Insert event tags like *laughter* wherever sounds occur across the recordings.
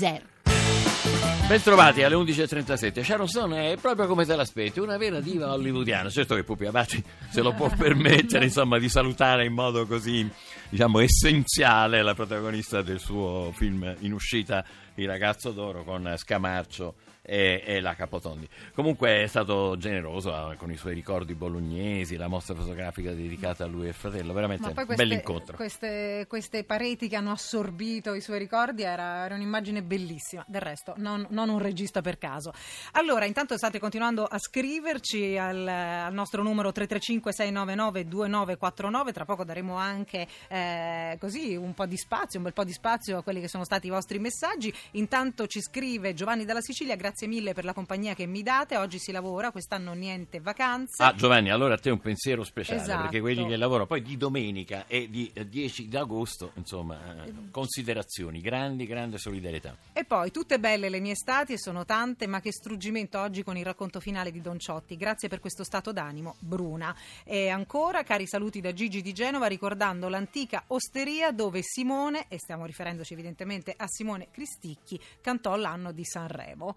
Deezer. Bentrovati alle 11.37. Sharon Stone è proprio come te l'aspetti, una vera diva hollywoodiana. Certo che Pupi Abati se lo può *laughs* permettere, insomma, di salutare in modo così, diciamo, essenziale la protagonista del suo film in uscita, Il ragazzo d'oro, con Scamarcio e, e la Capotondi. Comunque è stato generoso eh, con i suoi ricordi bolognesi, la mostra fotografica dedicata a lui e il fratello, veramente un queste, bell'incontro. Queste, queste pareti che hanno assorbito i suoi ricordi era, era un'immagine bellissima. Del resto, non, non un regista per caso. Allora, intanto state continuando a scriverci al, al nostro numero 335-699-2949. Tra poco daremo anche eh, così un po' di spazio, un bel po' di spazio a quelli che sono stati i vostri messaggi. Intanto ci scrive Giovanni dalla Sicilia. Grazie mille per la compagnia che mi date. Oggi si lavora, quest'anno niente vacanze. Ah Giovanni, allora a te un pensiero speciale, Esatto. perché quelli che lavorano poi di domenica e di eh, 10 d'agosto, insomma, eh, considerazioni, grandi, grande solidarietà. E poi, tutte belle le mie estati e sono tante, ma che struggimento oggi con il racconto finale di Don Ciotti. Grazie per questo stato d'animo, Bruna. E ancora, cari saluti da Gigi di Genova, ricordando l'antica osteria dove Simone, e stiamo riferendoci evidentemente a Simone Cristicchi, cantò l'anno di Sanremo.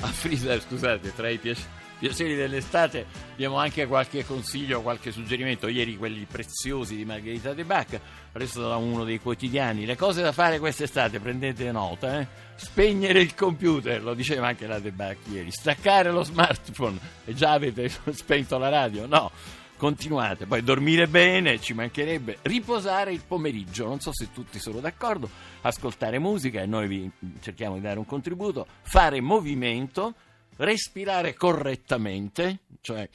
A Frida, scusate, tra i piace- piaceri dell'estate abbiamo anche qualche consiglio, qualche suggerimento. Ieri quelli preziosi di Margherita De Bacca, preso da uno dei quotidiani. Le cose da fare quest'estate, prendete nota, eh? Spegnere il computer, lo diceva anche la De Bacca ieri. Staccare lo smartphone. E già avete *laughs* spento la radio? No. Continuate, poi dormire bene, ci mancherebbe, riposare il pomeriggio, non so se tutti sono d'accordo, ascoltare musica e noi vi cerchiamo di dare un contributo, fare movimento, respirare correttamente, cioè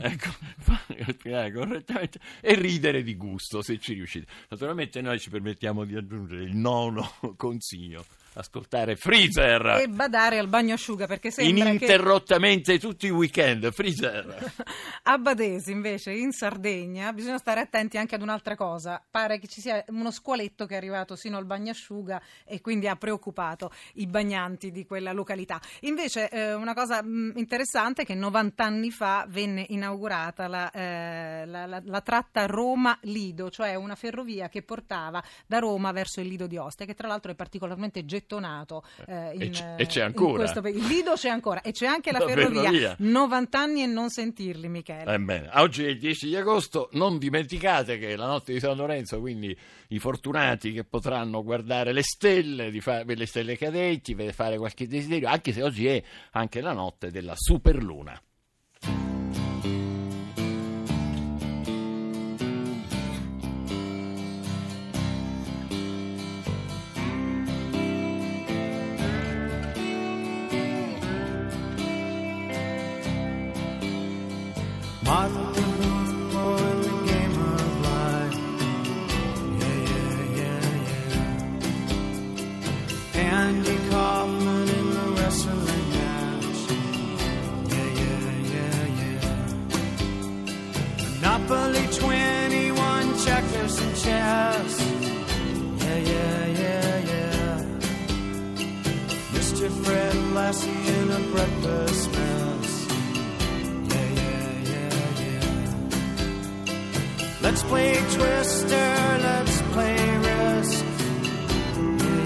ecco, *laughs* respirare correttamente e ridere di gusto se ci riuscite. Naturalmente noi ci permettiamo di aggiungere il nono *laughs* consiglio. Ascoltare Freezer E badare al bagnosciuga perché sembra che ininterrottamente tutti i weekend. Freezer. *laughs* a Badesi invece in Sardegna bisogna stare attenti anche ad un'altra cosa. Pare che ci sia uno squaletto che è arrivato sino al bagnasciuga e quindi ha preoccupato i bagnanti di quella località. Invece eh, una cosa mh, interessante è che 90 anni fa venne inaugurata la, eh, la- la- la tratta Roma-Lido, cioè una ferrovia che portava da Roma verso il Lido di Ostia, che tra l'altro è particolarmente gettonato. eh, E in, c- eh, e c'è in ancora. questo il Lido c'è ancora e c'è anche la, La ferrovia. ferrovia. 90 anni e non sentirli, Michele. Eh, bene. Oggi è il 10 di agosto, non dimenticate che è la notte di San Lorenzo, quindi i fortunati che potranno guardare le stelle, di fa- le stelle cadenti, ve- fare qualche desiderio, anche se oggi è anche la notte della superluna. Let's play Twister, let's play Risk.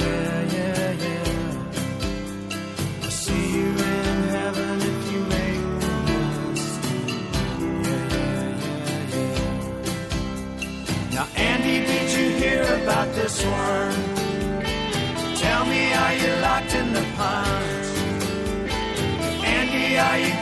Yeah, yeah, yeah. I'll see you in heaven if you make the list. Yeah, yeah, yeah, yeah. Now, Andy, did you hear about this one? Tell me, are you locked in the punch? Andy, are you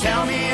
Tell me,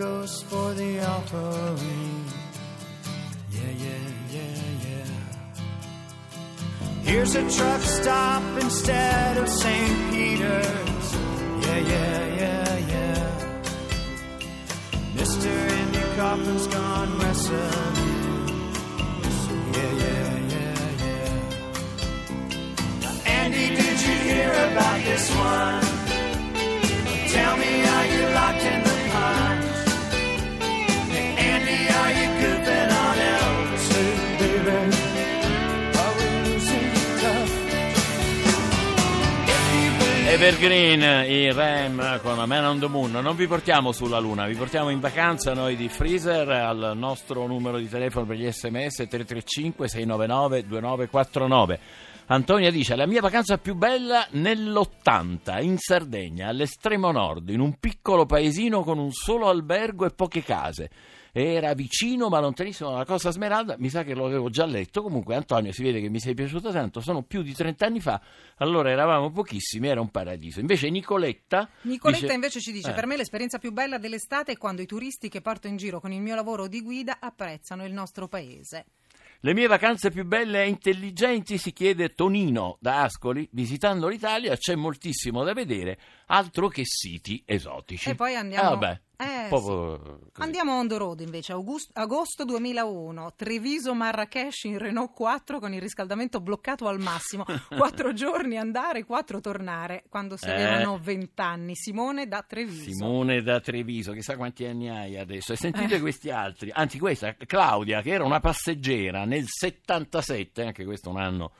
ghost for the offering. Yeah, yeah, yeah, yeah. Here's a truck stop instead of St. Peter's. Yeah, yeah, yeah, yeah. Mr. Andy Kaufman's gone wrestling. Yeah, yeah, yeah, yeah. Andy, did you hear about this one? Tell me, are you believe Evergreen, i Ram con Man on the Moon. Non vi portiamo sulla Luna, vi portiamo in vacanza noi di Freezer al nostro numero di telefono per gli sms 335 699 2949. Antonia dice: La mia vacanza più bella nell'80 in Sardegna, all'estremo nord, in un piccolo paesino con un solo albergo e poche case. Era vicino ma lontanissimo dalla Costa Smeralda, mi sa che lo avevo già letto. Comunque, Antonio, si vede che mi sei piaciuta tanto. Sono più di 30 anni fa, allora eravamo pochissimi, era un paradiso. Invece, Nicoletta. Nicoletta dice- invece ci dice: Eh. Per me l'esperienza più bella dell'estate è quando i turisti che porto in giro con il mio lavoro di guida apprezzano il nostro paese. Le mie vacanze più belle e intelligenti, si chiede Tonino da Ascoli. Visitando l'Italia c'è moltissimo da vedere, altro che siti esotici. E poi andiamo- Ah, vabbè, Eh, proprio così. Andiamo on the road invece, August- agosto 2001, Treviso Marrakesh in Renault 4 con il riscaldamento bloccato al massimo, *laughs* quattro giorni andare, quattro tornare, quando si Eh. avevano vent'anni. Simone da Treviso. Simone da Treviso, chissà quanti anni hai adesso. E *laughs* sentite Eh. questi altri, anzi questa, Claudia, che era una passeggera nel 77, anche questo è un anno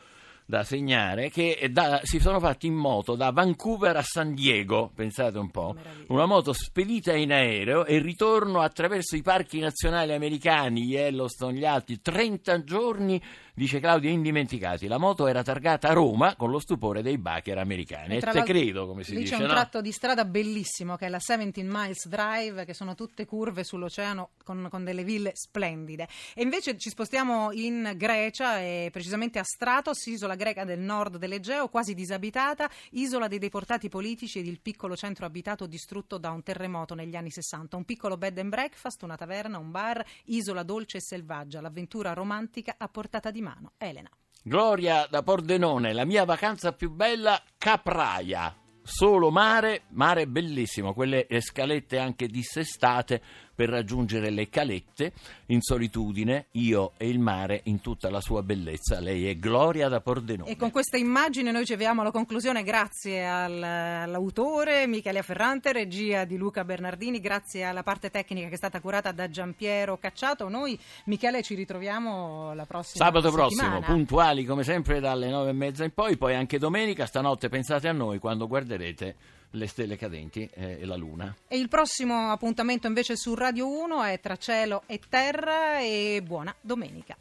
da segnare, che da- si sono fatti in moto da Vancouver a San Diego, pensate un po', Meraviglia. una moto spedita in aereo e ritorno attraverso i parchi nazionali americani, Yellowstone, gli altri, 30 giorni, dice Claudia, indimenticati. La moto era targata a Roma con lo stupore dei bacher americani. E, tra te credo, come si lì dice, c'è un no? tratto di strada bellissimo che è la 17 Miles Drive, che sono tutte curve sull'oceano con, con delle ville splendide. E invece ci spostiamo in Grecia, e precisamente a Stratos, isola greca del nord dell'Egeo, quasi disabitata, isola dei deportati politici ed il piccolo centro abitato distrutto da un terremoto negli anni 60. Un piccolo bed and breakfast, una taverna, un bar, isola dolce e selvaggia, l'avventura romantica a portata di mano. Elena. Gloria da Pordenone, la mia vacanza più bella, Capraia. Solo mare, mare bellissimo, quelle scalette anche dissestate per raggiungere le calette in solitudine, io e il mare in tutta la sua bellezza. Lei è Gloria da Pordenone. E con questa immagine noi ci avviamo alla conclusione grazie al- all'autore Michele Ferrante, regia di Luca Bernardini, grazie alla parte tecnica che è stata curata da Giampiero Cacciato. Noi, Michele, ci ritroviamo la prossima Sabato settimana. prossimo, puntuali come sempre dalle nove e mezza in poi, poi anche domenica, stanotte pensate a noi quando guarderete le stelle cadenti eh, e la luna. E il prossimo appuntamento invece su Radio 1 è Tra cielo e terra e buona domenica.